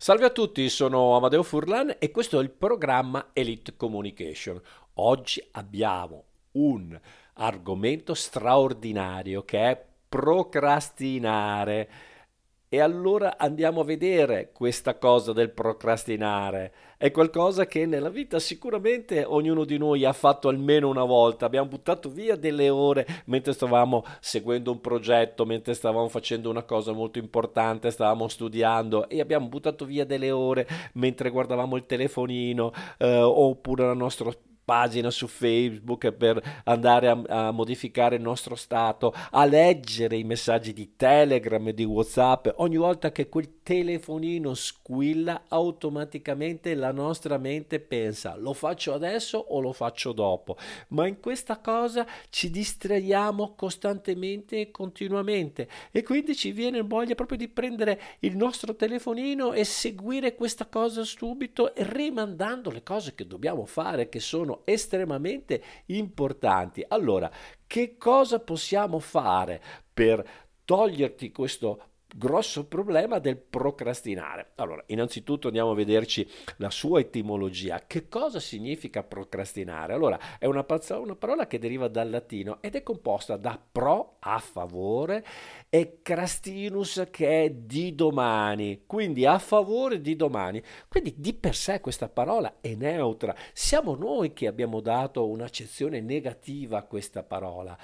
Salve a tutti, sono Amadeo Furlan e questo è il programma Elite Communication. Oggi abbiamo un argomento straordinario che è procrastinare. E allora andiamo a vedere questa cosa del procrastinare. È qualcosa che nella vita sicuramente ognuno di noi ha fatto almeno una volta. Abbiamo buttato via delle ore mentre stavamo seguendo un progetto, mentre stavamo facendo una cosa molto importante, stavamo studiando e abbiamo buttato via delle ore mentre guardavamo il telefonino eh, oppure la nostra pagina su Facebook per andare a, a, modificare il nostro stato, a leggere i messaggi di Telegram e di WhatsApp. Ogni volta che quel telefonino squilla, automaticamente la nostra mente pensa lo faccio adesso o lo faccio dopo. Ma in questa cosa ci distraiamo costantemente e continuamente e quindi ci viene voglia proprio di prendere il nostro telefonino e seguire questa cosa subito rimandando le cose che dobbiamo fare che sono estremamente importanti. Allora, che cosa possiamo fare per toglierti questo grosso problema del procrastinare. Allora, innanzitutto andiamo a vederci la sua etimologia. Che cosa significa procrastinare? Allora, è una, una, parola che deriva dal latino ed è composta da pro, a favore, e crastinus che è di domani, quindi a favore di domani. Quindi di per sé questa parola è neutra. Siamo noi che abbiamo dato un'accezione negativa a questa parola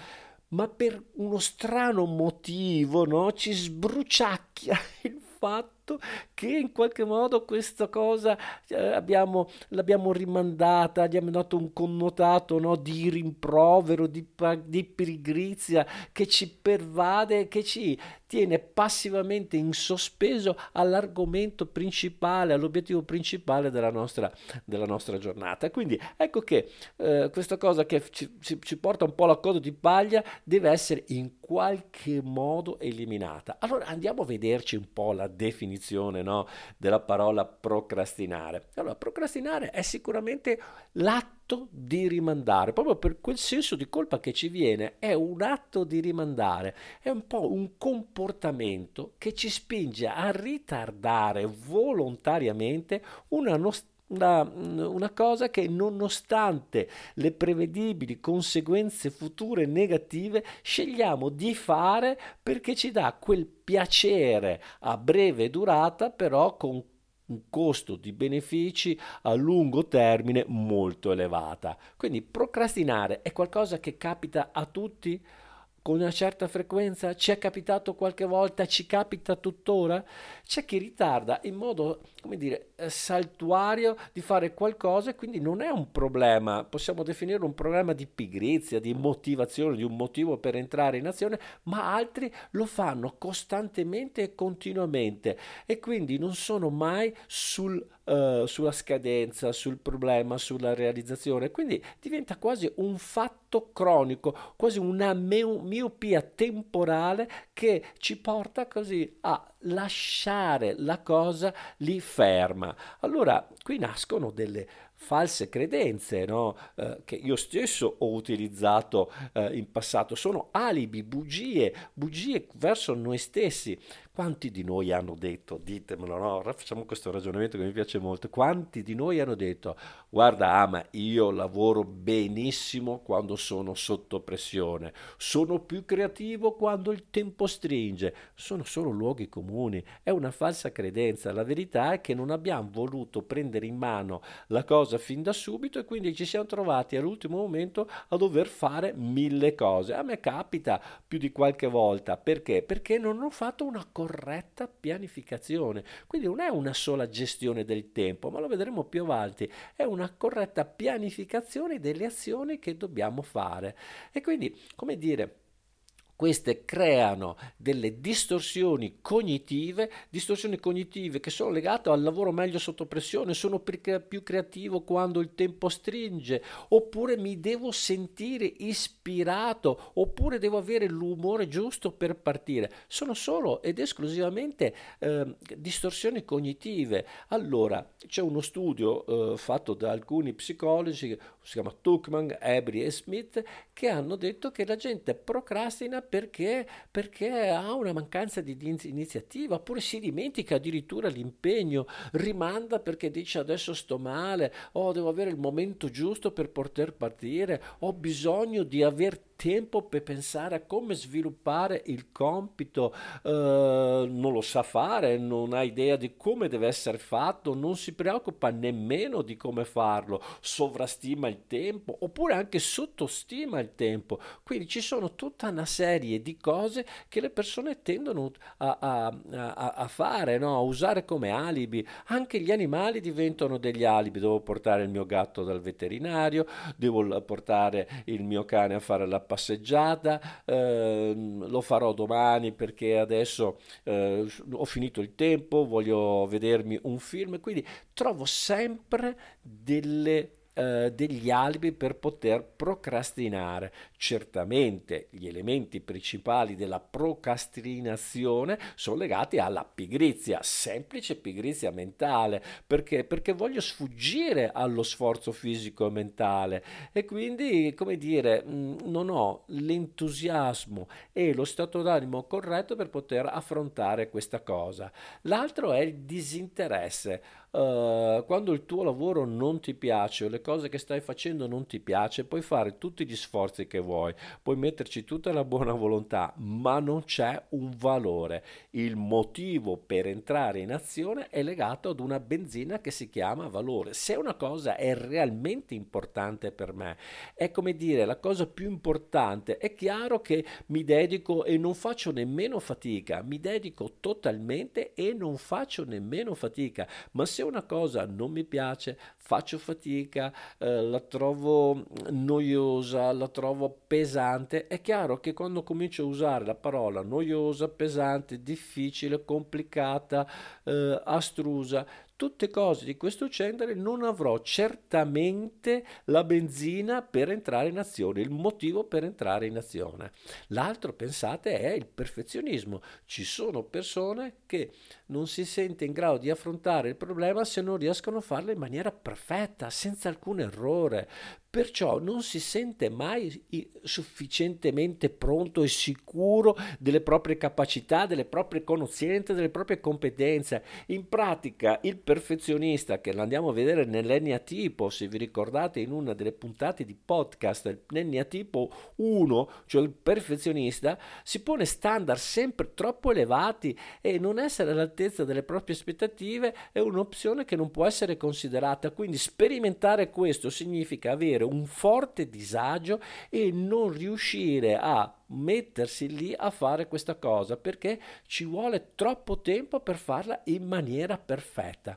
ma per uno strano motivo no, ci sbruciacchia il fatto che in qualche modo questa cosa eh, abbiamo, l'abbiamo rimandata, gli abbiamo dato un connotato no, di rimprovero, di, di pigrizia che ci pervade, che ci tiene passivamente in sospeso all'argomento principale, all'obiettivo principale della nostra, della nostra giornata. Quindi ecco che eh, questa cosa che ci, ci, ci porta un po' alla coda di paglia deve essere in qualche modo eliminata. Allora andiamo a vederci un po' la definizione no, della parola procrastinare. Allora, procrastinare è sicuramente l'atto di rimandare, proprio per quel senso di colpa che ci viene, è un atto di rimandare, è un po' un comportamento che ci spinge a ritardare volontariamente una nostra una, una, cosa che nonostante le prevedibili conseguenze future negative scegliamo di fare perché ci dà quel piacere a breve durata però con un costo di benefici a lungo termine molto elevata. Quindi procrastinare è qualcosa che capita a tutti con una certa frequenza? Ci è capitato qualche volta? Ci capita tuttora? C'è chi ritarda in modo, come dire, eh, saltuario di fare qualcosa e quindi non è un problema, possiamo definirlo un problema di pigrizia, di motivazione, di un motivo per entrare in azione, ma altri lo fanno costantemente e continuamente e quindi non sono mai sul Uh, sulla scadenza, sul problema, sulla realizzazione. Quindi diventa quasi un fatto cronico, quasi una miopia temporale che ci porta così a lasciare la cosa lì ferma. Allora, qui nascono delle false credenze no? eh, che io stesso ho utilizzato eh, in passato, sono alibi, bugie, bugie verso noi stessi. Quanti di noi hanno detto, ditemelo, no? facciamo questo ragionamento che mi piace molto, quanti di noi hanno detto, guarda Ama, io lavoro benissimo quando sono sotto pressione, sono più creativo quando il tempo stringe, sono solo luoghi comuni, è una falsa credenza, la verità è che non abbiamo voluto prendere in mano la cosa fin da subito e quindi ci siamo trovati all'ultimo momento a dover fare mille cose. A me capita più di qualche volta, perché? Perché non ho fatto una cosa corretta pianificazione. Quindi non è una sola gestione del tempo, ma lo vedremo più avanti, è una corretta pianificazione delle azioni che dobbiamo fare. E quindi, come dire, queste creano delle distorsioni cognitive, distorsioni cognitive che sono legate al lavoro meglio sotto pressione, sono più creativo quando il tempo stringe, oppure mi devo sentire ispirato, oppure devo avere l'umore giusto per partire. Sono solo ed esclusivamente eh, distorsioni cognitive. Allora, c'è uno studio eh, fatto da alcuni psicologi si chiama Tuchman, Ebri e Smith, che hanno detto che la gente procrastina perché, perché ha una mancanza di iniziativa, oppure si dimentica addirittura l'impegno, rimanda perché dice adesso sto male, oh devo avere il momento giusto per poter partire, ho bisogno di aver tempo per pensare a come sviluppare il compito, eh, non lo sa fare, non ha idea di come deve essere fatto, non si preoccupa nemmeno di come farlo, sovrastima il tempo oppure anche sottostima il tempo. Quindi ci sono tutta una serie di cose che le persone tendono a, a, a, a fare, no? a usare come alibi. Anche gli animali diventano degli alibi. Devo portare il mio gatto dal veterinario, devo portare il mio cane a fare la passeggiata, eh, lo farò domani perché adesso eh, ho finito il tempo, voglio vedermi un film, quindi trovo sempre delle eh, degli alibi per poter procrastinare. Certamente gli elementi principali della procrastinazione sono legati alla pigrizia, semplice pigrizia mentale, perché? Perché voglio sfuggire allo sforzo fisico e mentale e quindi, come dire, mm, non ho l'entusiasmo e lo stato d'animo corretto per poter affrontare questa cosa. L'altro è il disinteresse. Uh, quando il tuo lavoro non ti piace o le cose che stai facendo non ti piace, puoi fare tutti gli sforzi che vuoi, puoi metterci tutta la buona volontà, ma non c'è un valore. Il motivo per entrare in azione è legato ad una benzina che si chiama valore. Se una cosa è realmente importante per me, è come dire la cosa più importante, è chiaro che mi dedico e non faccio nemmeno fatica, mi dedico totalmente e non faccio nemmeno fatica, ma se una cosa non mi piace, faccio fatica, eh, la trovo noiosa, la trovo pesante, è chiaro che quando comincio a usare la parola noiosa, pesante, difficile, complicata, eh, astrusa, tutte cose di questo genere non avrò certamente la benzina per entrare in azione, il motivo per entrare in azione. L'altro, pensate, è il perfezionismo. Ci sono persone che non si sente in grado di affrontare il problema se non riescono a farlo in maniera perfetta, senza alcun errore. Perciò non si sente mai sufficientemente pronto e sicuro delle proprie capacità, delle proprie conoscenze, delle proprie competenze. In pratica il perfezionista che l'andiamo a vedere nell'enneatipo, se vi ricordate in una delle puntate di podcast, l'enneatipo 1, cioè il perfezionista, si pone standard sempre troppo elevati e non essere all'altezza delle proprie aspettative è un'opzione che non può essere considerata. Quindi sperimentare questo significa avere un forte disagio e non riuscire a mettersi lì a fare questa cosa perché ci vuole troppo tempo per farla in maniera perfetta.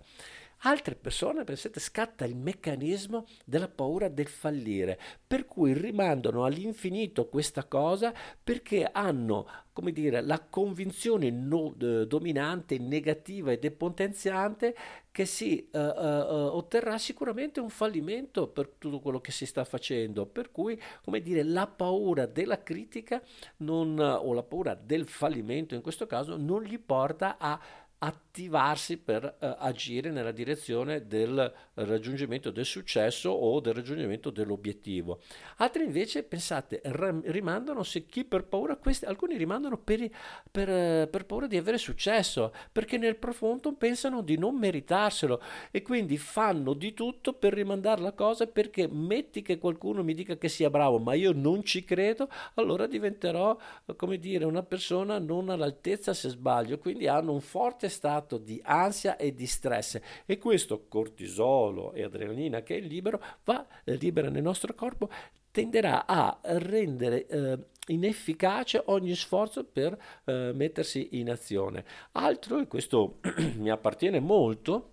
Altre persone, pensate, scatta il meccanismo della paura del fallire, per cui rimandano all'infinito questa cosa perché hanno, come dire, la convinzione no, eh, dominante, negativa e depotenziante che si uh, uh, otterrà sicuramente un fallimento per tutto quello che si sta facendo, per cui, come dire, la paura della critica non, o la paura del fallimento in questo caso non gli porta a attivarsi per uh, agire nella direzione del raggiungimento del successo o del raggiungimento dell'obiettivo. Altri invece, pensate, rimandano se chi per paura, questi, alcuni rimandano per, per, uh, per, paura di avere successo, perché nel profondo pensano di non meritarselo e quindi fanno di tutto per rimandare la cosa perché metti che qualcuno mi dica che sia bravo, ma io non ci credo, allora diventerò, come dire, una persona non all'altezza se sbaglio, quindi hanno un forte forte stato di ansia e di stress e questo cortisolo e adrenalina che è libero va libera nel nostro corpo tenderà a rendere eh, inefficace ogni sforzo per eh, mettersi in azione. Altro, e questo mi appartiene molto,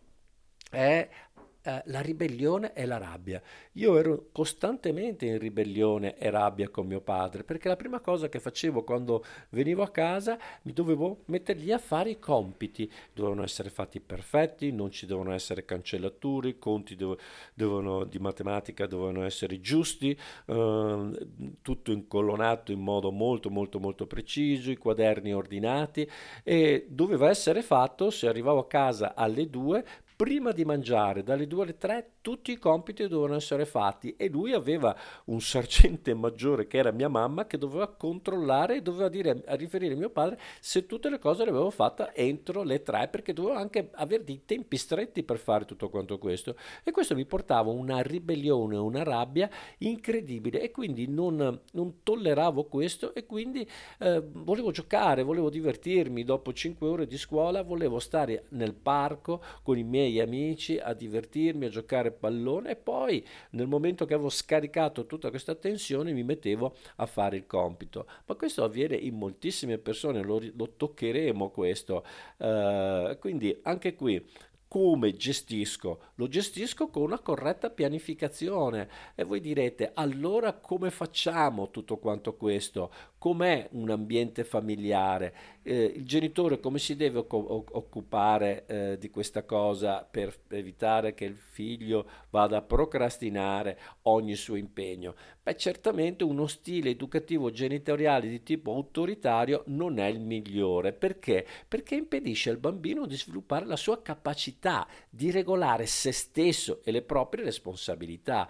è eh, la ribellione e la rabbia. Io ero costantemente in ribellione e rabbia con mio padre, perché la prima cosa che facevo quando venivo a casa mi dovevo mettergli a fare i compiti, dovevano essere fatti perfetti, non ci devono essere cancellature, i conti dov- devono, di matematica dovevano essere giusti, eh, tutto incolonato in modo molto molto molto preciso, i quaderni ordinati e doveva essere fatto se arrivavo a casa alle 2 prima di mangiare dalle 2 due alle tre tutti i compiti dovevano essere fatti e lui aveva un sergente maggiore che era mia mamma che doveva controllare e doveva dire a riferire a mio padre se tutte le cose le avevo fatte entro le tre perché dovevo anche avere dei tempi stretti per fare tutto quanto questo. E questo mi portava una ribellione, una rabbia incredibile e quindi non, non tolleravo questo e quindi eh, volevo giocare, volevo divertirmi. Dopo cinque ore di scuola, volevo stare nel parco con i miei amici a divertirmi, a giocare pallone e poi nel momento che avevo scaricato tutta questa tensione mi mettevo a fare il compito. Ma questo avviene in moltissime persone, lo, lo toccheremo questo. Uh, quindi anche qui come gestisco? Lo gestisco con una corretta pianificazione e voi direte allora come facciamo tutto quanto questo? Com'è un ambiente familiare? Eh, il genitore come si deve occ- occupare eh, di questa cosa per evitare che il figlio vada a procrastinare ogni suo impegno? Beh, certamente uno stile educativo genitoriale di tipo autoritario non è il migliore. Perché? Perché impedisce al bambino di sviluppare la sua capacità di regolare se stesso e le proprie responsabilità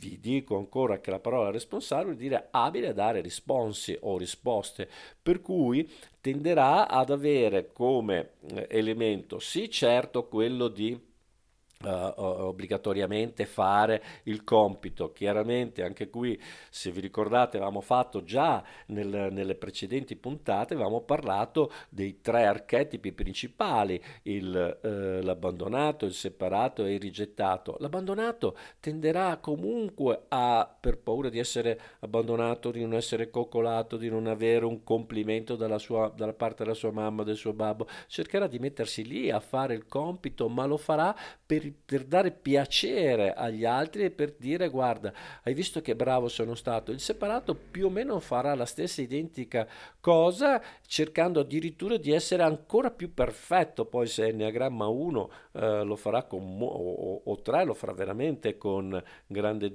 vi dico ancora che la parola responsabile vuol dire abile a dare risponsi o risposte, per cui tenderà ad avere come eh, elemento sì certo quello di Uh, obbligatoriamente fare il compito. Chiaramente anche qui, se vi ricordate, avevamo fatto già nel, nelle precedenti puntate, avevamo parlato dei tre archetipi principali, il, uh, l'abbandonato, il separato e il rigettato. L'abbandonato tenderà comunque a, per paura di essere abbandonato, di non essere coccolato, di non avere un complimento dalla, sua, dalla parte della sua mamma, del suo babbo, cercherà di mettersi lì a fare il compito, ma lo farà per per dare piacere agli altri e per dire guarda, hai visto che bravo sono stato. Il separato più o meno farà la stessa identica cosa, cercando addirittura di essere ancora più perfetto. Poi se Enneagramma 1 eh, lo farà con o, o 3 lo farà veramente con grande,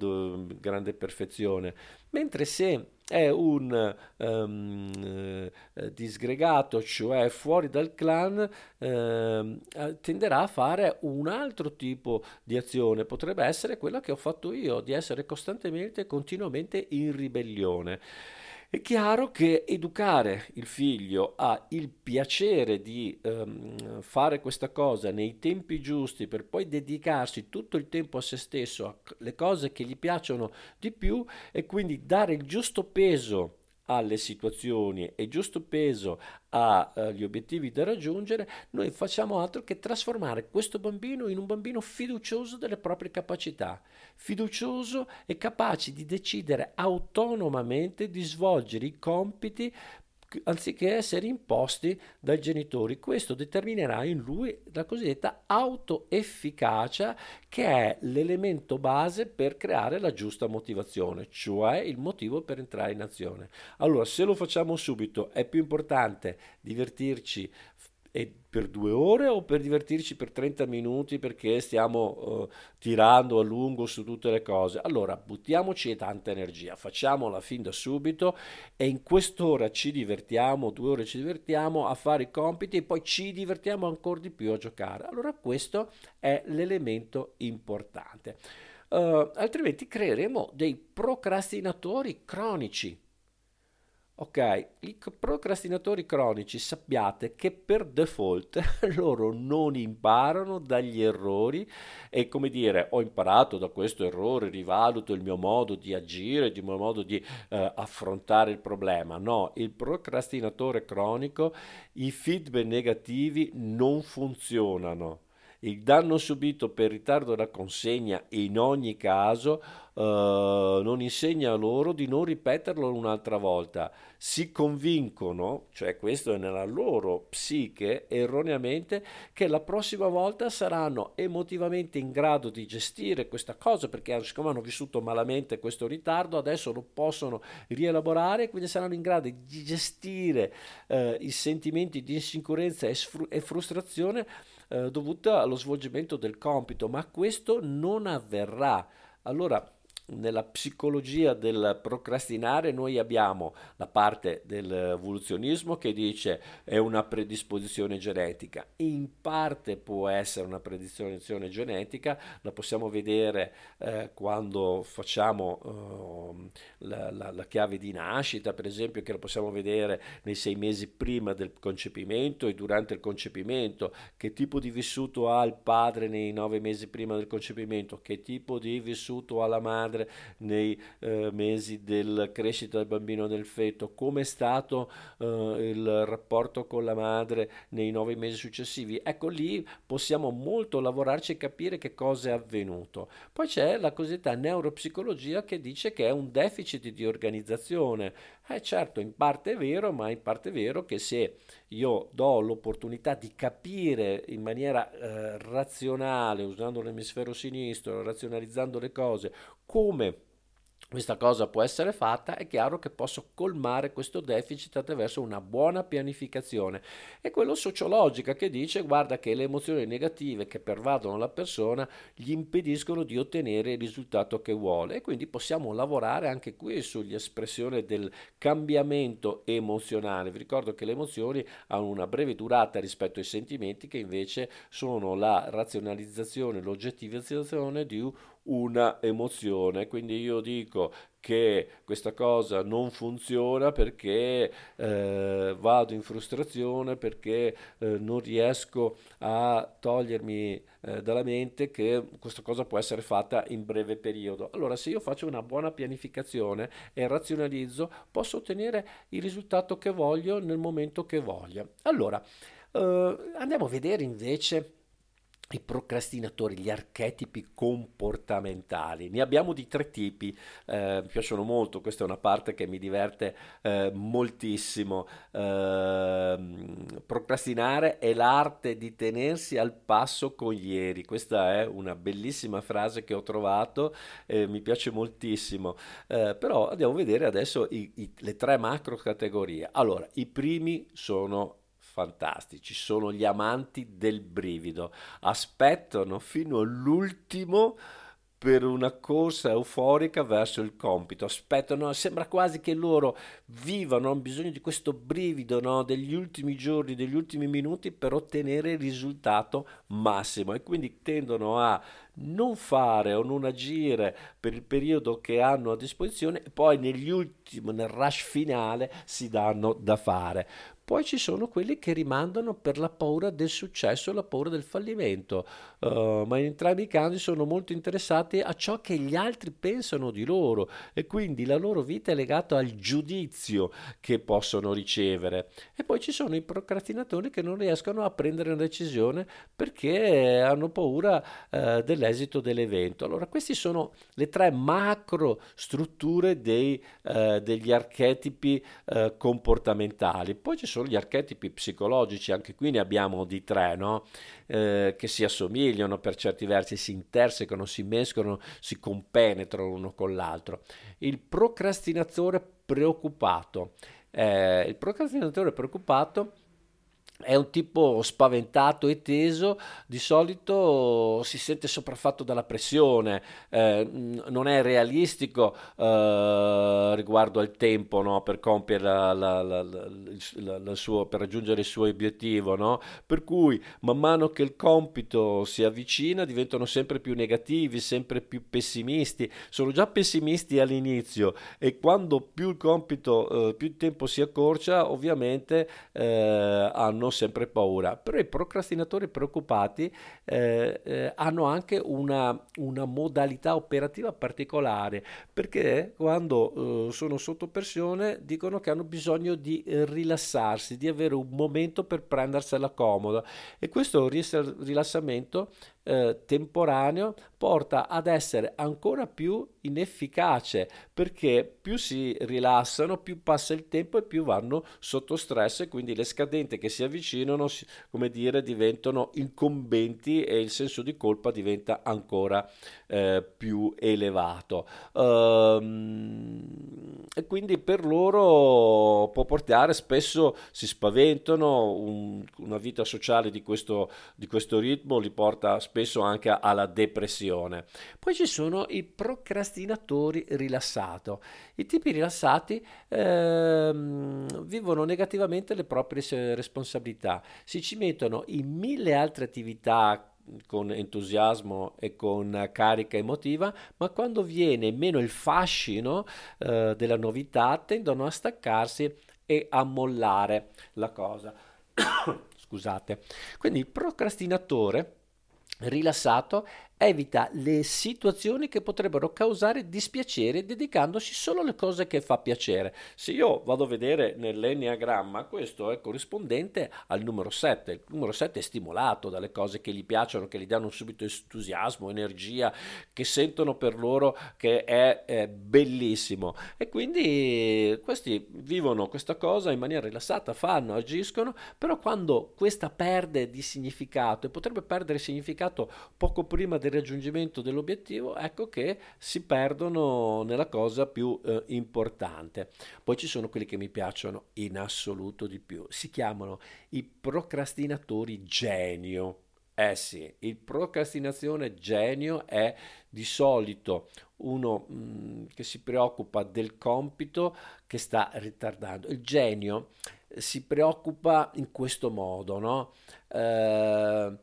grande perfezione. Mentre se è un um, disgregato, cioè fuori dal clan, eh, tenderà a fare un altro tipo di azione. Potrebbe essere quella che ho fatto io, di essere costantemente e continuamente in ribellione. È chiaro che educare il figlio a il piacere di um, fare questa cosa nei tempi giusti per poi dedicarsi tutto il tempo a se stesso, alle cose che gli piacciono di più e quindi dare il giusto peso alle situazioni e giusto peso agli obiettivi da raggiungere, noi facciamo altro che trasformare questo bambino in un bambino fiducioso delle proprie capacità, fiducioso e capace di decidere autonomamente di svolgere i compiti anziché essere imposti dai genitori. Questo determinerà in lui la cosiddetta autoefficacia che è l'elemento base per creare la giusta motivazione, cioè il motivo per entrare in azione. Allora, se lo facciamo subito, è più importante divertirci, e per due ore o per divertirci per 30 minuti perché stiamo uh, tirando a lungo su tutte le cose. Allora buttiamoci tanta energia, facciamola fin da subito e in quest'ora ci divertiamo, due ore ci divertiamo a fare i compiti e poi ci divertiamo ancora di più a giocare. Allora questo è l'elemento importante. Uh, altrimenti creeremo dei procrastinatori cronici Ok, i procrastinatori cronici sappiate che per default loro non imparano dagli errori e come dire ho imparato da questo errore, rivaluto il mio modo di agire, il mio modo di eh, affrontare il problema. No, il procrastinatore cronico, i feedback negativi non funzionano. Il danno subito per ritardo della consegna in ogni caso uh, non insegna loro di non ripeterlo un'altra volta. Si convincono, cioè questo è nella loro psiche, erroneamente, che la prossima volta saranno emotivamente in grado di gestire questa cosa perché siccome hanno vissuto malamente questo ritardo, adesso lo possono rielaborare e quindi saranno in grado di gestire uh, i sentimenti di insicurezza e, sfru- e frustrazione uh, dovuta allo svolgimento del compito, ma questo non avverrà. Allora, nella psicologia del procrastinare noi abbiamo la parte dell'evoluzionismo che dice è una predisposizione genetica, in parte può essere una predisposizione genetica, la possiamo vedere eh, quando facciamo eh, la, la, la, chiave di nascita, per esempio, che la possiamo vedere nei sei mesi prima del concepimento e durante il concepimento, che tipo di vissuto ha il padre nei nove mesi prima del concepimento, che tipo di vissuto ha la madre madre nei eh, mesi della crescita del bambino nel feto, come è stato eh, il rapporto con la madre nei nove mesi successivi. Ecco lì possiamo molto lavorarci e capire che cosa è avvenuto. Poi c'è la cosiddetta neuropsicologia che dice che è un deficit di organizzazione. Eh certo, in parte è vero, ma in parte è vero che se io do l'opportunità di capire in maniera eh, razionale, usando l'emisfero sinistro, razionalizzando le cose, come questa cosa può essere fatta, è chiaro che posso colmare questo deficit attraverso una buona pianificazione. E quello sociologica che dice guarda che le emozioni negative che pervadono la persona gli impediscono di ottenere il risultato che vuole e quindi possiamo lavorare anche qui sull'espressione del cambiamento emozionale. Vi ricordo che le emozioni hanno una breve durata rispetto ai sentimenti che invece sono la razionalizzazione, l'oggettivizzazione di una emozione. Quindi io dico che questa cosa non funziona perché eh, vado in frustrazione, perché eh, non riesco a togliermi eh, dalla mente che questa cosa può essere fatta in breve periodo. Allora, se io faccio una buona pianificazione e razionalizzo, posso ottenere il risultato che voglio nel momento che voglio. Allora, eh, andiamo a vedere invece i procrastinatori, gli archetipi comportamentali. Ne abbiamo di tre tipi, eh, mi piacciono molto, questa è una parte che mi diverte eh, moltissimo. Eh, procrastinare è l'arte di tenersi al passo con ieri, questa è una bellissima frase che ho trovato, mi piace moltissimo, eh, però andiamo a vedere adesso i, i, le tre macro categorie. Allora, i primi sono fantastici, sono gli amanti del brivido, aspettano fino all'ultimo per una corsa euforica verso il compito, aspettano, sembra quasi che loro vivano, hanno bisogno di questo brivido no? degli ultimi giorni, degli ultimi minuti per ottenere il risultato massimo e quindi tendono a non fare o non agire per il periodo che hanno a disposizione e poi negli ultimi, nel rush finale si danno da fare. Poi ci sono quelli che rimandano per la paura del successo, la paura del fallimento, uh, ma in entrambi i casi sono molto interessati a ciò che gli altri pensano di loro e quindi la loro vita è legata al giudizio che possono ricevere. E poi ci sono i procrastinatori che non riescono a prendere una decisione perché hanno paura uh, dell'esito dell'evento. Allora, queste sono le tre macro strutture dei, uh, degli archetipi comportamentali. Poi ci sono sono gli archetipi psicologici, anche qui ne abbiamo di tre, no? eh, che si assomigliano per certi versi, si intersecano, si mescolano, si compenetrano uno con l'altro. Il procrastinatore preoccupato. Eh, il procrastinatore preoccupato è un tipo spaventato e teso, di solito si sente sopraffatto dalla pressione, eh, non è realistico eh, riguardo al tempo no, per la, la, la, suo, per raggiungere il suo obiettivo, no? per cui man mano che il compito si avvicina diventano sempre più negativi, sempre più pessimisti, sono già pessimisti all'inizio e quando più il compito, eh, più il tempo si accorcia, ovviamente eh, hanno sempre paura, però i procrastinatori preoccupati eh, eh, hanno anche una, una, modalità operativa particolare, perché quando eh, sono sotto pressione dicono che hanno bisogno di rilassarsi, di avere un momento per prendersela comoda. E questo rilassamento eh, temporaneo porta ad essere ancora più inefficace perché più si rilassano, più passa il tempo e più vanno sotto stress e quindi le scadenti che si avvicinano, come dire, diventano incombenti e il senso di colpa diventa ancora eh, più elevato. Um, e quindi per loro può portare, spesso si spaventano, un, una vita sociale di questo, di questo ritmo li porta spesso spesso anche alla depressione. Poi ci sono i procrastinatori rilassati. I tipi rilassati ehm, vivono negativamente le proprie responsabilità, si ci mettono in mille altre attività con entusiasmo e con carica emotiva, ma quando viene meno il fascino eh, della novità tendono a staccarsi e a mollare la cosa. Scusate. Quindi il procrastinatore rilassato evita le situazioni che potrebbero causare dispiacere dedicandosi solo alle cose che fa piacere. Se io vado a vedere nell'enneagramma, questo è corrispondente al numero 7. Il numero 7 è stimolato dalle cose che gli piacciono, che gli danno subito entusiasmo, energia, che sentono per loro che è, è bellissimo. E quindi questi vivono questa cosa in maniera rilassata, fanno, agiscono, però quando questa perde di significato e potrebbe perdere significato poco prima del del raggiungimento dell'obiettivo, ecco che si perdono nella cosa più eh, importante. Poi ci sono quelli che mi piacciono in assoluto di più, si chiamano i procrastinatori genio. Eh sì, il procrastinazione genio è di solito uno mh, mm, che si preoccupa del compito che sta ritardando. Il genio si preoccupa in questo modo, no? Eh,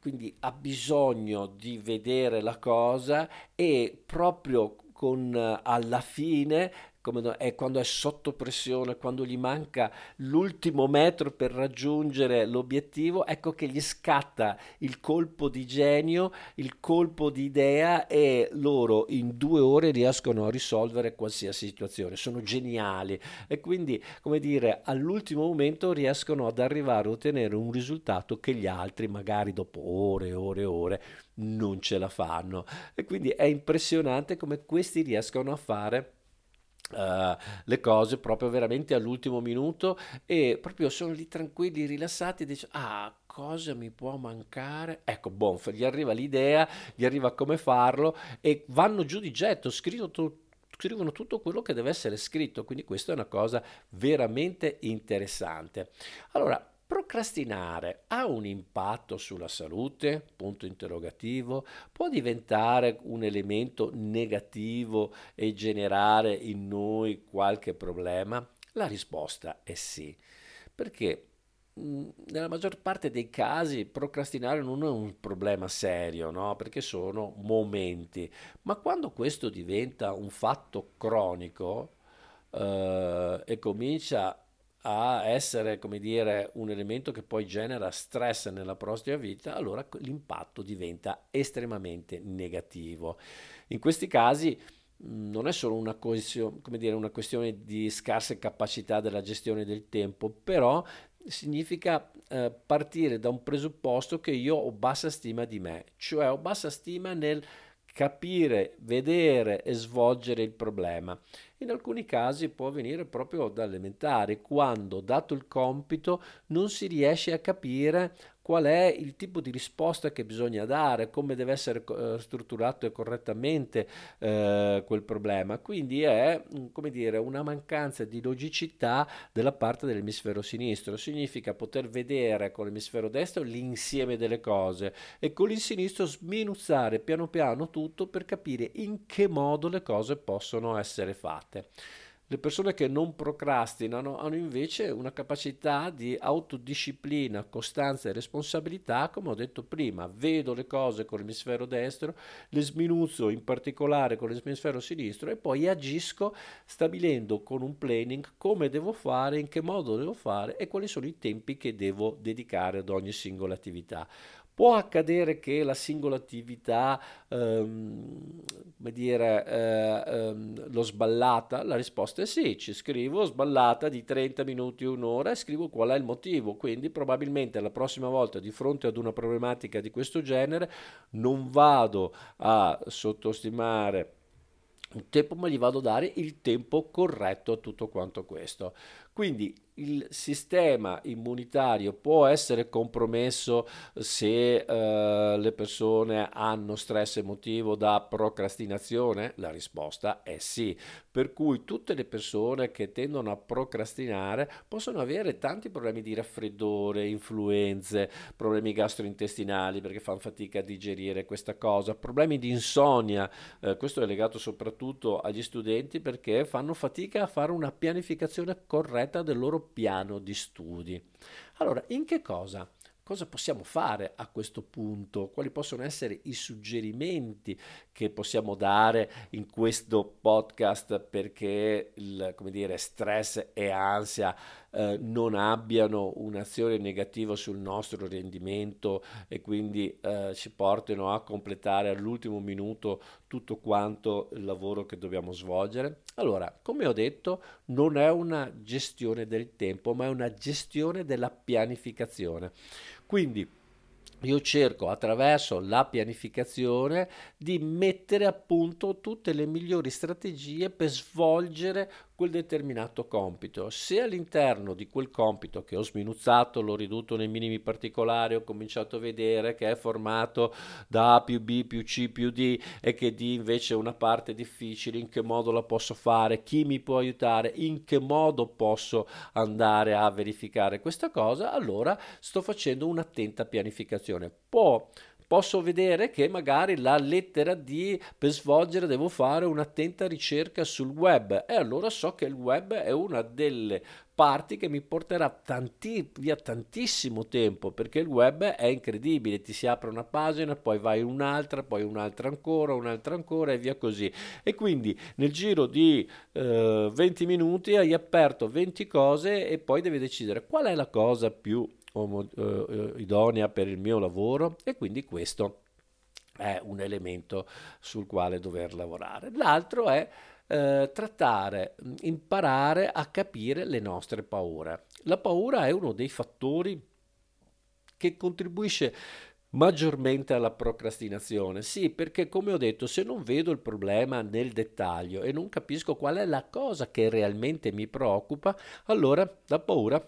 quindi ha bisogno di vedere la cosa e proprio con alla fine come è quando è sotto pressione, quando gli manca l'ultimo metro per raggiungere l'obiettivo, ecco che gli scatta il colpo di genio, il colpo di idea e loro in due ore riescono a risolvere qualsiasi situazione, sono geniali e quindi, come dire, all'ultimo momento riescono ad arrivare a ottenere un risultato che gli altri, magari dopo ore e ore e ore, non ce la fanno. E quindi è impressionante come questi riescono a fare Uh, le cose proprio veramente all'ultimo minuto e proprio sono lì tranquilli, rilassati e dice ah cosa mi può mancare? Ecco bonf gli arriva l'idea gli arriva come farlo e vanno giù di getto scrivono, scrivono tutto quello che deve essere scritto quindi questa è una cosa veramente interessante. Allora Procrastinare ha un impatto sulla salute? Punto interrogativo. Può diventare un elemento negativo e generare in noi qualche problema? La risposta è sì, perché mh, nella maggior parte dei casi procrastinare non è un problema serio, no? perché sono momenti, ma quando questo diventa un fatto cronico eh, e comincia a essere, come dire, un elemento che poi genera stress nella prossima vita, allora l'impatto diventa estremamente negativo. In questi casi non è solo una, coesio, dire, una questione di scarse capacità della gestione del tempo, però significa eh, partire da un presupposto che io ho bassa stima di me, cioè ho bassa stima nel capire, vedere e svolgere il problema. In alcuni casi può avvenire proprio da elementare, quando, dato il compito, non si riesce a capire qual è il tipo di risposta che bisogna dare, come deve essere eh, strutturato correttamente eh, quel problema. Quindi è mm, come dire, una mancanza di logicità della parte dell'emisfero sinistro. Significa poter vedere con l'emisfero destro l'insieme delle cose e con il sinistro sminuzzare piano piano tutto per capire in che modo le cose possono essere fatte. Le persone che non procrastinano hanno invece una capacità di autodisciplina, costanza e responsabilità, come ho detto prima, vedo le cose con l'emisfero destro, le sminuzzo in particolare con l'emisfero sinistro e poi agisco stabilendo con un planning come devo fare, in che modo devo fare e quali sono i tempi che devo dedicare ad ogni singola attività. Può accadere che la singola attività, ehm, come dire, eh, ehm, l'ho sballata? La risposta è sì, ci scrivo sballata di 30 minuti, un'ora e scrivo qual è il motivo. Quindi probabilmente la prossima volta di fronte ad una problematica di questo genere non vado a sottostimare un tempo, ma gli vado a dare il tempo corretto a tutto quanto questo. Quindi il sistema immunitario può essere compromesso se eh, le persone hanno stress emotivo da procrastinazione? La risposta è sì. Per cui tutte le persone che tendono a procrastinare possono avere tanti problemi di raffreddore, influenze, problemi gastrointestinali perché fanno fatica a digerire questa cosa, problemi di insonnia. Eh, questo è legato soprattutto agli studenti perché fanno fatica a fare una pianificazione corretta del loro piano di studi. Allora, in che cosa? Cosa possiamo fare a questo punto? Quali possono essere i suggerimenti che possiamo dare in questo podcast perché il dire, stress e ansia eh, non abbiano un'azione negativa sul nostro rendimento e quindi eh, ci portino a completare all'ultimo minuto tutto quanto il lavoro che dobbiamo svolgere? Allora, come ho detto, non è una gestione del tempo, ma è una gestione della pianificazione. Quindi io cerco attraverso la pianificazione di mettere a punto tutte le migliori strategie per svolgere quel determinato compito. Se all'interno di quel compito che ho sminuzzato, l'ho ridotto nei minimi particolari, ho cominciato a vedere che è formato da A più B più C più D e che D invece è una parte difficile, in che modo la posso fare, chi mi può aiutare, in che modo posso andare a verificare questa cosa, allora sto facendo un'attenta pianificazione. Può posso vedere che magari la lettera D per svolgere devo fare un'attenta ricerca sul web e allora so che il web è una delle parti che mi porterà tanti, via tantissimo tempo perché il web è incredibile, ti si apre una pagina, poi vai un'altra, poi un'altra ancora, un'altra ancora e via così. E quindi nel giro di eh, 20 minuti hai aperto 20 cose e poi devi decidere qual è la cosa più omo, eh, idonea per il mio lavoro e quindi questo è un elemento sul quale dover lavorare. L'altro è eh, trattare, imparare a capire le nostre paure. La paura è uno dei fattori che contribuisce maggiormente alla procrastinazione. Sì, perché come ho detto, se non vedo il problema nel dettaglio e non capisco qual è la cosa che realmente mi preoccupa, allora la paura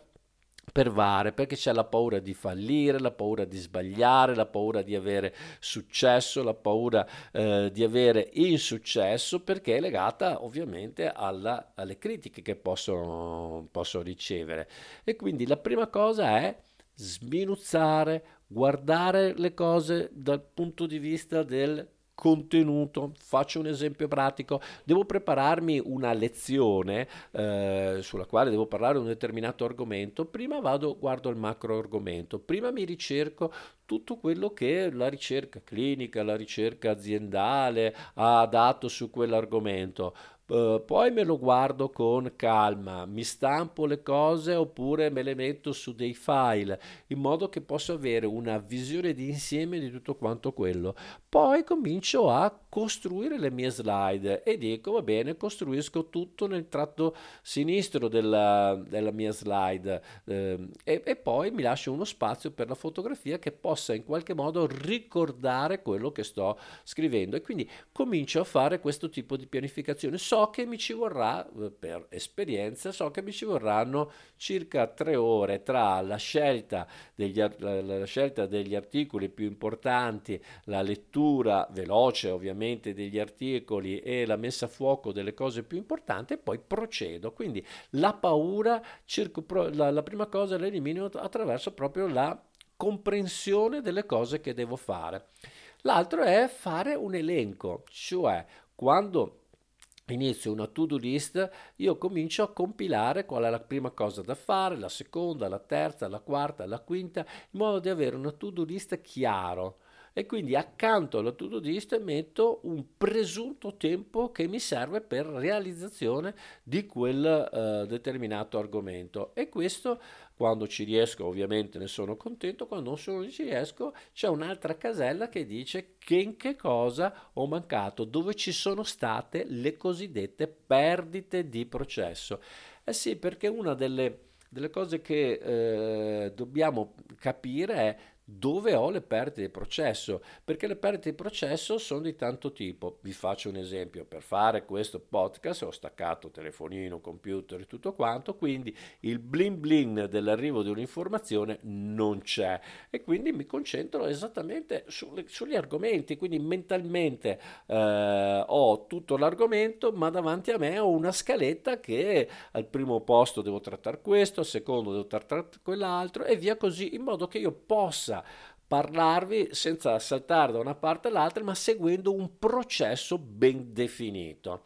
pervare perché c'è la paura di fallire, la paura di sbagliare, la paura di avere successo, la paura eh, di avere insuccesso perché è legata ovviamente alla, alle critiche che posso, posso ricevere. E quindi la prima cosa è sminuzzare, guardare le cose dal punto di vista del contenuto. Faccio un esempio pratico. Devo prepararmi una lezione eh, sulla quale devo parlare un determinato argomento. Prima vado, guardo il macro argomento, prima mi ricerco tutto quello che la ricerca clinica, la ricerca aziendale ha dato su quell'argomento. Uh, poi me lo guardo con calma, mi stampo le cose oppure me le metto su dei file in modo che possa avere una visione di insieme di tutto quanto quello. Poi comincio a costruire le mie slide e dico va bene, costruisco tutto nel tratto sinistro della, della mia slide eh, e, e poi mi lascio uno spazio per la fotografia che possa in qualche modo ricordare quello che sto scrivendo. E quindi comincio a fare questo tipo di pianificazione. So che mi ci vorrà, eh, per esperienza, so che mi ci vorranno circa tre ore tra la scelta degli, la scelta degli articoli più importanti, la lettura veloce ovviamente degli articoli e la messa a fuoco delle cose più importanti e poi procedo. Quindi la paura, cerco, la, la prima cosa la elimino attraverso proprio la comprensione delle cose che devo fare. L'altro è fare un elenco, cioè quando inizio una to-do list, io comincio a compilare qual è la prima cosa da fare, la seconda, la terza, la quarta, la quinta, in modo da avere una to-do list chiaro. E quindi accanto alla to-do list metto un presunto tempo che mi serve per realizzazione di quel uh, determinato argomento. E questo quando ci riesco ovviamente ne sono contento, quando non ci riesco c'è un'altra casella che dice che in che cosa ho mancato, dove ci sono state le cosiddette perdite di processo. Eh sì, perché una delle, delle cose che eh, dobbiamo capire è dove ho le perdite di processo, perché le perdite di processo sono di tanto tipo. Vi faccio un esempio, per fare questo podcast ho staccato telefonino, computer e tutto quanto, quindi il blin blin dell'arrivo di un'informazione non c'è e quindi mi concentro esattamente sulle, sugli argomenti, quindi mentalmente eh, ho tutto l'argomento, ma davanti a me ho una scaletta che al primo posto devo trattare questo, al secondo devo trattare quell'altro e via così, in modo che io possa possa parlarvi senza saltare da una parte all'altra, ma seguendo un processo ben definito.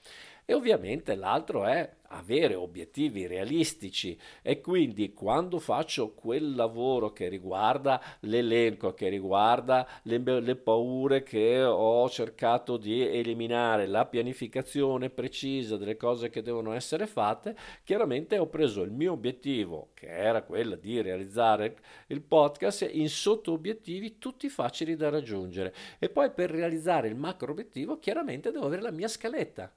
E ovviamente l'altro è avere obiettivi realistici. E quindi quando faccio quel lavoro che riguarda l'elenco, che riguarda le, le, paure che ho cercato di eliminare, la pianificazione precisa delle cose che devono essere fatte, chiaramente ho preso il mio obiettivo, che era quello di realizzare il podcast, in sotto obiettivi tutti facili da raggiungere. E poi per realizzare il macro obiettivo chiaramente devo avere la mia scaletta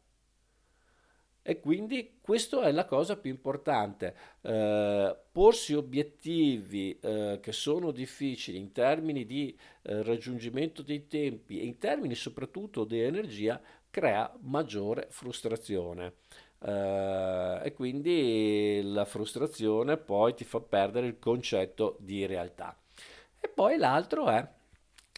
e quindi questa è la cosa più importante, eh, porsi obiettivi eh, che sono difficili in termini di eh, raggiungimento dei tempi e in termini soprattutto di energia crea maggiore frustrazione. Uh, e quindi la frustrazione poi ti fa perdere il concetto di realtà. E poi l'altro è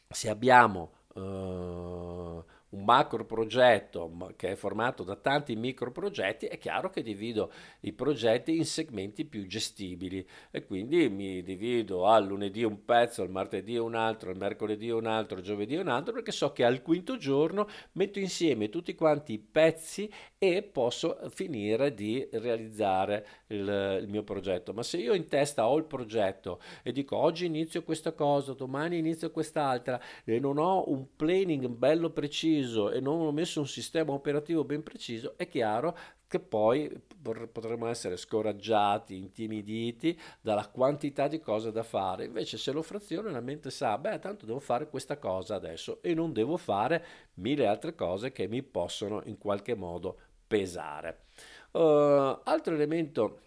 se abbiamo uh, un macro progetto che è formato da tanti micro progetti, è chiaro che divido i progetti in segmenti più gestibili e quindi mi divido al lunedì un pezzo, al martedì un altro, al mercoledì un altro, al giovedì un altro, perché so che al quinto giorno metto insieme tutti quanti i pezzi e posso finire di realizzare il, il mio progetto. Ma se io in testa ho il progetto e dico oggi inizio questa cosa, domani inizio quest'altra e non ho un planning bello preciso, preciso e non ho messo un sistema operativo ben preciso, è chiaro che poi potremmo essere scoraggiati, intimiditi dalla quantità di cose da fare. Invece se lo frazione la mente sa, beh, tanto devo fare questa cosa adesso e non devo fare mille altre cose che mi possono in qualche modo pesare. Uh, altro elemento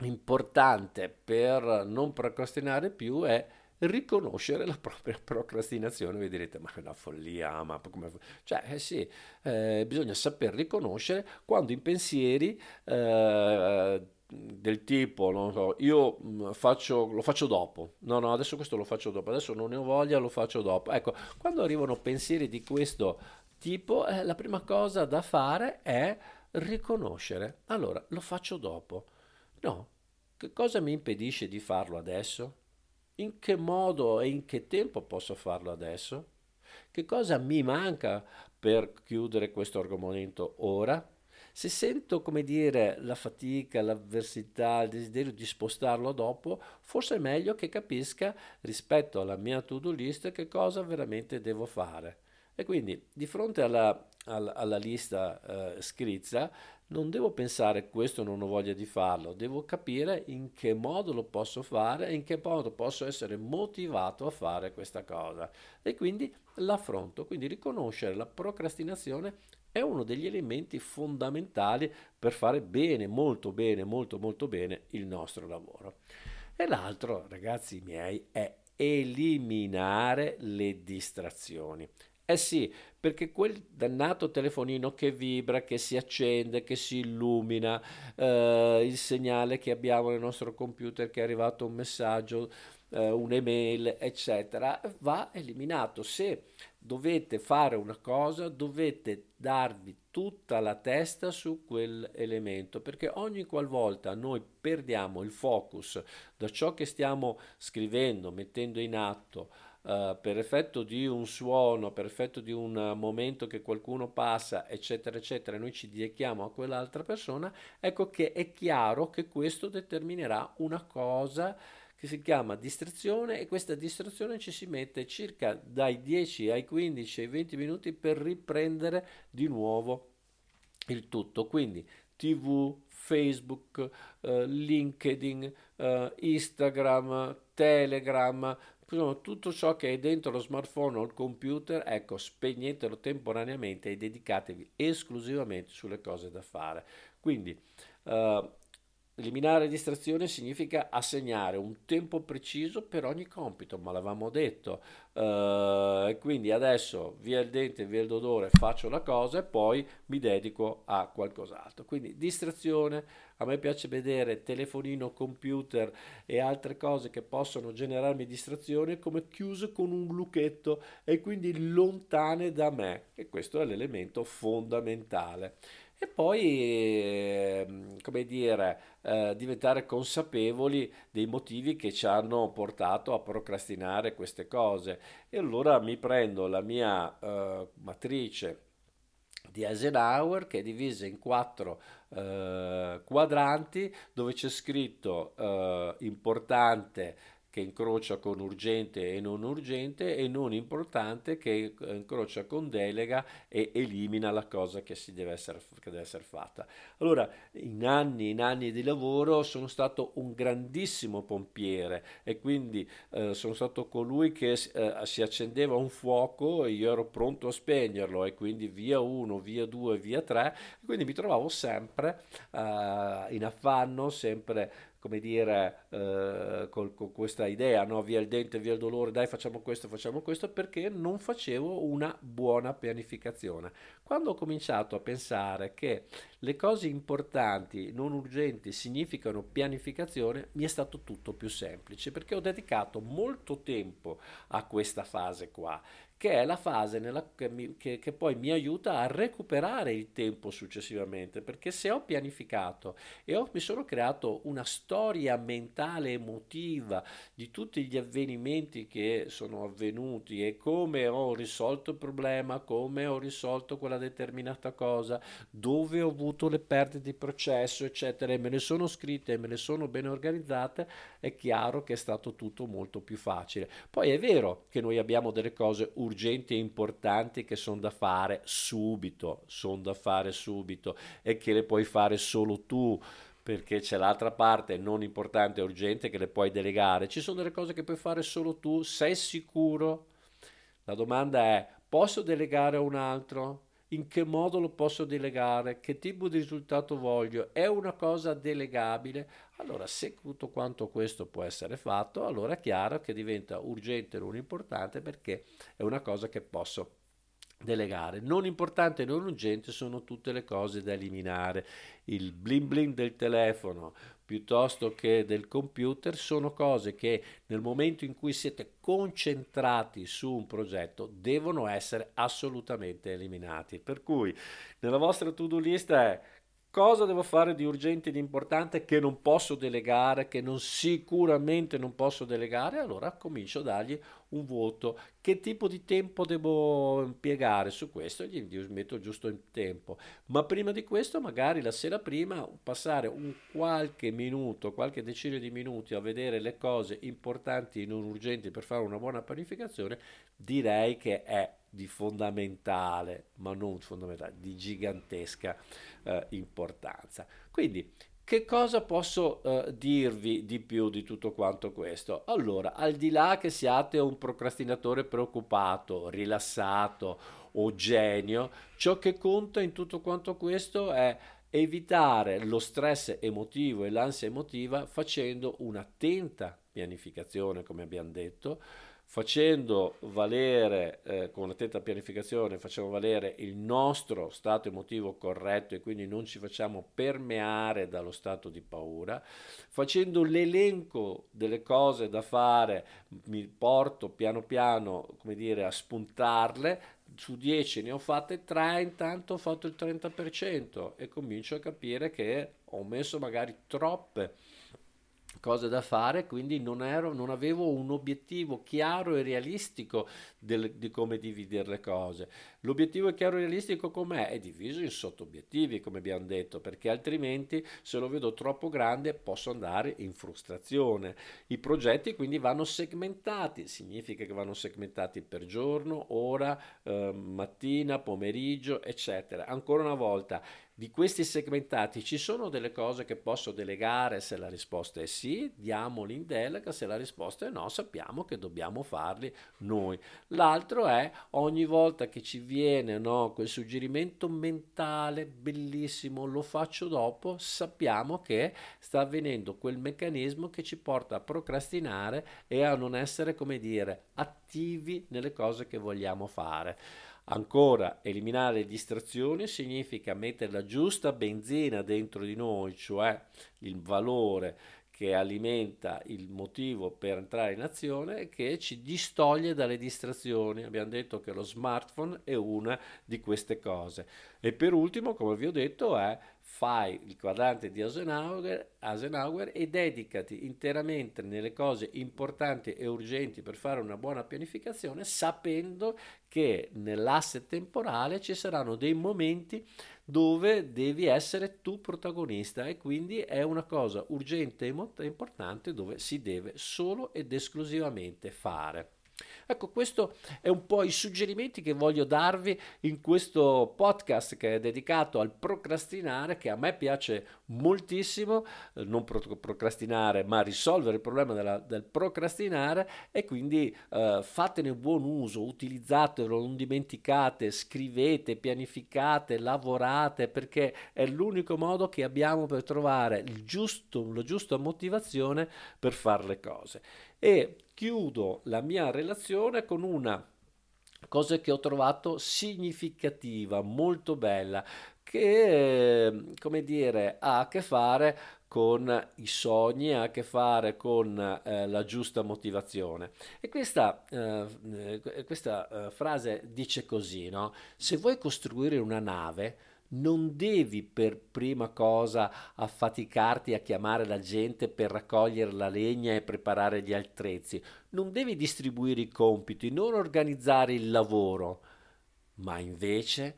importante per non procrastinare più è riconoscere la propria procrastinazione. Vi direte, ma è una follia, ma come... Cioè, eh sì, eh, bisogna saper riconoscere quando i pensieri... Eh, del tipo, non so, io mm, faccio, lo faccio dopo, no, no, adesso questo lo faccio dopo, adesso non ne ho voglia, lo faccio dopo. Ecco, quando arrivano pensieri di questo tipo, eh, la prima cosa da fare è riconoscere. Allora, lo faccio dopo. No, che cosa mi impedisce di farlo adesso? In che modo e in che tempo posso farlo adesso? Che cosa mi manca per chiudere questo argomento ora? Se sento, come dire, la fatica, l'avversità, il desiderio di spostarlo dopo, forse è meglio che capisca rispetto alla mia to-do list che cosa veramente devo fare. E quindi di fronte alla, alla, alla lista eh, scrizza non devo pensare questo non ho voglia di farlo, devo capire in che modo lo posso fare e in che modo posso essere motivato a fare questa cosa e quindi l'affronto, quindi riconoscere la procrastinazione è uno degli elementi fondamentali per fare bene, molto bene, molto molto bene il nostro lavoro. E l'altro, ragazzi miei, è eliminare le distrazioni. Eh sì, perché quel dannato telefonino che vibra, che si accende, che si illumina, eh, il segnale che abbiamo nel nostro computer che è arrivato un messaggio, eh, un'email, eccetera, va eliminato. Se dovete fare una cosa, dovete darvi tutta la testa su quell'elemento, perché ogni qualvolta noi perdiamo il focus da ciò che stiamo scrivendo, mettendo in atto, uh, per effetto di un suono, per effetto di un momento che qualcuno passa, eccetera, eccetera, noi ci dedichiamo a quell'altra persona, ecco che è chiaro che questo determinerà una cosa che si chiama distrazione e questa distrazione ci si mette circa dai 10 ai 15 ai 20 minuti per riprendere di nuovo il tutto. Quindi TV, Facebook, eh, LinkedIn, eh, Instagram, Telegram, Insomma, tutto ciò che è dentro lo smartphone o il computer, ecco, spegnetelo temporaneamente e dedicatevi esclusivamente sulle cose da fare. Quindi, uh, Eliminare distrazione significa assegnare un tempo preciso per ogni compito, ma l'avevamo detto. Uh, quindi adesso via il dente, via il dolore, faccio la cosa e poi mi dedico a qualcos'altro. Quindi distrazione, a me piace vedere telefonino, computer e altre cose che possono generarmi distrazione come chiuse con un lucchetto e quindi lontane da me. E questo è l'elemento fondamentale e poi, ehm, come dire, eh, diventare consapevoli dei motivi che ci hanno portato a procrastinare queste cose. E allora mi prendo la mia eh, matrice di Eisenhower che è divisa in quattro eh, quadranti dove c'è scritto eh, importante che incrocia con urgente e non urgente e non importante che incrocia con delega e elimina la cosa che, deve, essere, che deve essere fatta. Allora, in anni e in anni di lavoro sono stato un grandissimo pompiere e quindi eh, sono stato colui che eh, si accendeva un fuoco e io ero pronto a spegnerlo e quindi via uno, via due, via tre, quindi mi trovavo sempre eh, in affanno, sempre come dire, eh, con, con, questa idea, no? via il dente, via il dolore, dai facciamo questo, facciamo questo, perché non facevo una buona pianificazione. Quando ho cominciato a pensare che le cose importanti, non urgenti, significano pianificazione, mi è stato tutto più semplice, perché ho dedicato molto tempo a questa fase qua che è la fase nella, che, mi, che, che, poi mi aiuta a recuperare il tempo successivamente, perché se ho pianificato e ho, mi sono creato una storia mentale emotiva di tutti gli avvenimenti che sono avvenuti e come ho risolto il problema, come ho risolto quella determinata cosa, dove ho avuto le perdite di processo, eccetera, e me ne sono scritte e me ne sono ben organizzate, è chiaro che è stato tutto molto più facile. Poi è vero che noi abbiamo delle cose urgenti, urgenti e importanti che sono da fare subito, sono da fare subito e che le puoi fare solo tu perché c'è l'altra parte non importante e urgente che le puoi delegare. Ci sono delle cose che puoi fare solo tu, sei sicuro? La domanda è, posso delegare a un altro? In che modo lo posso delegare? Che tipo di risultato voglio? È una cosa delegabile? Allora, se tutto quanto questo può essere fatto, allora è chiaro che diventa urgente e non importante perché è una cosa che posso delegare. Non importante e non urgente sono tutte le cose da eliminare. Il bling bling del telefono piuttosto che del computer sono cose che nel momento in cui siete concentrati su un progetto devono essere assolutamente eliminati. Per cui nella vostra to-do list è Cosa devo fare di urgente e di importante che non posso delegare, che non sicuramente non posso delegare? Allora comincio a dargli un voto. Che tipo di tempo devo impiegare su questo? Gli metto giusto il tempo. Ma prima di questo, magari la sera prima, passare un qualche minuto, qualche decina di minuti a vedere le cose importanti e non urgenti per fare una buona pianificazione, direi che è di fondamentale, ma non fondamentale, di gigantesca eh, importanza. Quindi, che cosa posso eh, dirvi di più di tutto quanto questo? Allora, al di là che siate un procrastinatore preoccupato, rilassato o genio, ciò che conta in tutto quanto questo è evitare lo stress emotivo e l'ansia emotiva facendo un'attenta pianificazione, come abbiamo detto, facendo valere eh, con attenta pianificazione, facciamo valere il nostro stato emotivo corretto e quindi non ci facciamo permeare dallo stato di paura, facendo l'elenco delle cose da fare, mi porto piano piano, come dire, a spuntarle, su 10 ne ho fatte 3, intanto ho fatto il 30% e comincio a capire che ho messo magari troppe cose da fare, quindi non, ero, non avevo un obiettivo chiaro e realistico del, di come dividere le cose. L'obiettivo è chiaro e realistico com'è? È diviso in sottobiettivi, come abbiamo detto, perché altrimenti se lo vedo troppo grande posso andare in frustrazione. I progetti quindi vanno segmentati, significa che vanno segmentati per giorno, ora, eh, mattina, pomeriggio, eccetera. Ancora una volta, di questi segmentati ci sono delle cose che posso delegare se la risposta è sì, diamoli in delega, se la risposta è no, sappiamo che dobbiamo farli noi. L'altro è ogni volta che ci viene no, quel suggerimento mentale bellissimo, lo faccio dopo, sappiamo che sta avvenendo quel meccanismo che ci porta a procrastinare e a non essere, come dire, attivi nelle cose che vogliamo fare. Ancora, eliminare distrazioni significa mettere la giusta benzina dentro di noi, cioè il valore che alimenta il motivo per entrare in azione e che ci distoglie dalle distrazioni. Abbiamo detto che lo smartphone è una di queste cose. E per ultimo, come vi ho detto, è fai il quadrante di Eisenhower, Eisenhower e dedicati interamente nelle cose importanti e urgenti per fare una buona pianificazione, sapendo che nell'asse temporale ci saranno dei momenti dove devi essere tu protagonista e quindi è una cosa urgente e importante dove si deve solo ed esclusivamente fare. Ecco, questo è un po' i suggerimenti che voglio darvi in questo podcast che è dedicato al procrastinare, che a me piace moltissimo, eh, non pro- procrastinare, ma risolvere il problema della, del procrastinare e quindi eh, fatene buon uso, utilizzatelo, non dimenticate, scrivete, pianificate, lavorate, perché è l'unico modo che abbiamo per trovare giusto, la giusta motivazione per fare le cose. E chiudo la mia relazione con una cosa che ho trovato significativa, molto bella, che come dire ha a che fare con i sogni, ha a che fare con eh, la giusta motivazione. E questa, eh, questa eh, frase dice così, no? Se vuoi costruire una nave, non devi per prima cosa affaticarti a chiamare la gente per raccogliere la legna e preparare gli attrezzi, non devi distribuire i compiti, non organizzare il lavoro, ma invece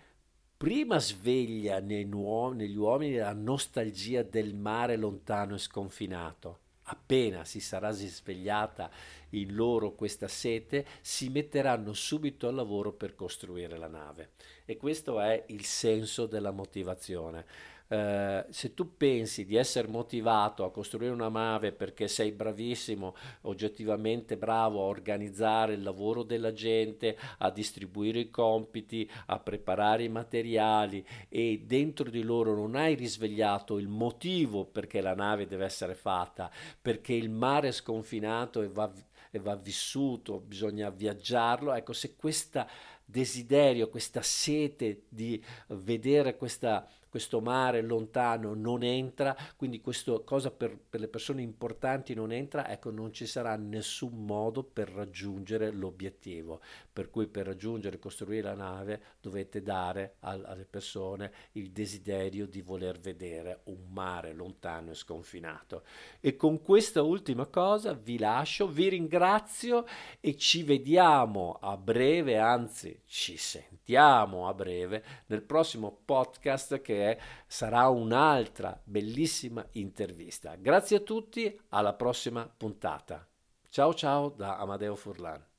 prima sveglia negli uomini la nostalgia del mare lontano e sconfinato. Appena si sarà risvegliata in loro questa sete, si metteranno subito al lavoro per costruire la nave. E questo è il senso della motivazione. Eh, se tu pensi di essere motivato a costruire una nave perché sei bravissimo, oggettivamente bravo a organizzare il lavoro della gente, a distribuire i compiti, a preparare i materiali e dentro di loro non hai risvegliato il motivo perché la nave deve essere fatta, perché il mare è sconfinato e va, e va vissuto, bisogna viaggiarlo, ecco se questo desiderio, questa sete di vedere questa questo mare lontano non entra, quindi questa cosa per, per, le persone importanti non entra, ecco non ci sarà nessun modo per raggiungere l'obiettivo. Per cui per raggiungere e costruire la nave dovete dare al, alle persone il desiderio di voler vedere un mare lontano e sconfinato. E con questa ultima cosa vi lascio, vi ringrazio e ci vediamo a breve, anzi ci sentiamo a breve nel prossimo podcast che sarà un'altra bellissima intervista. Grazie a tutti, alla prossima puntata. Ciao ciao da Amadeo Furlan.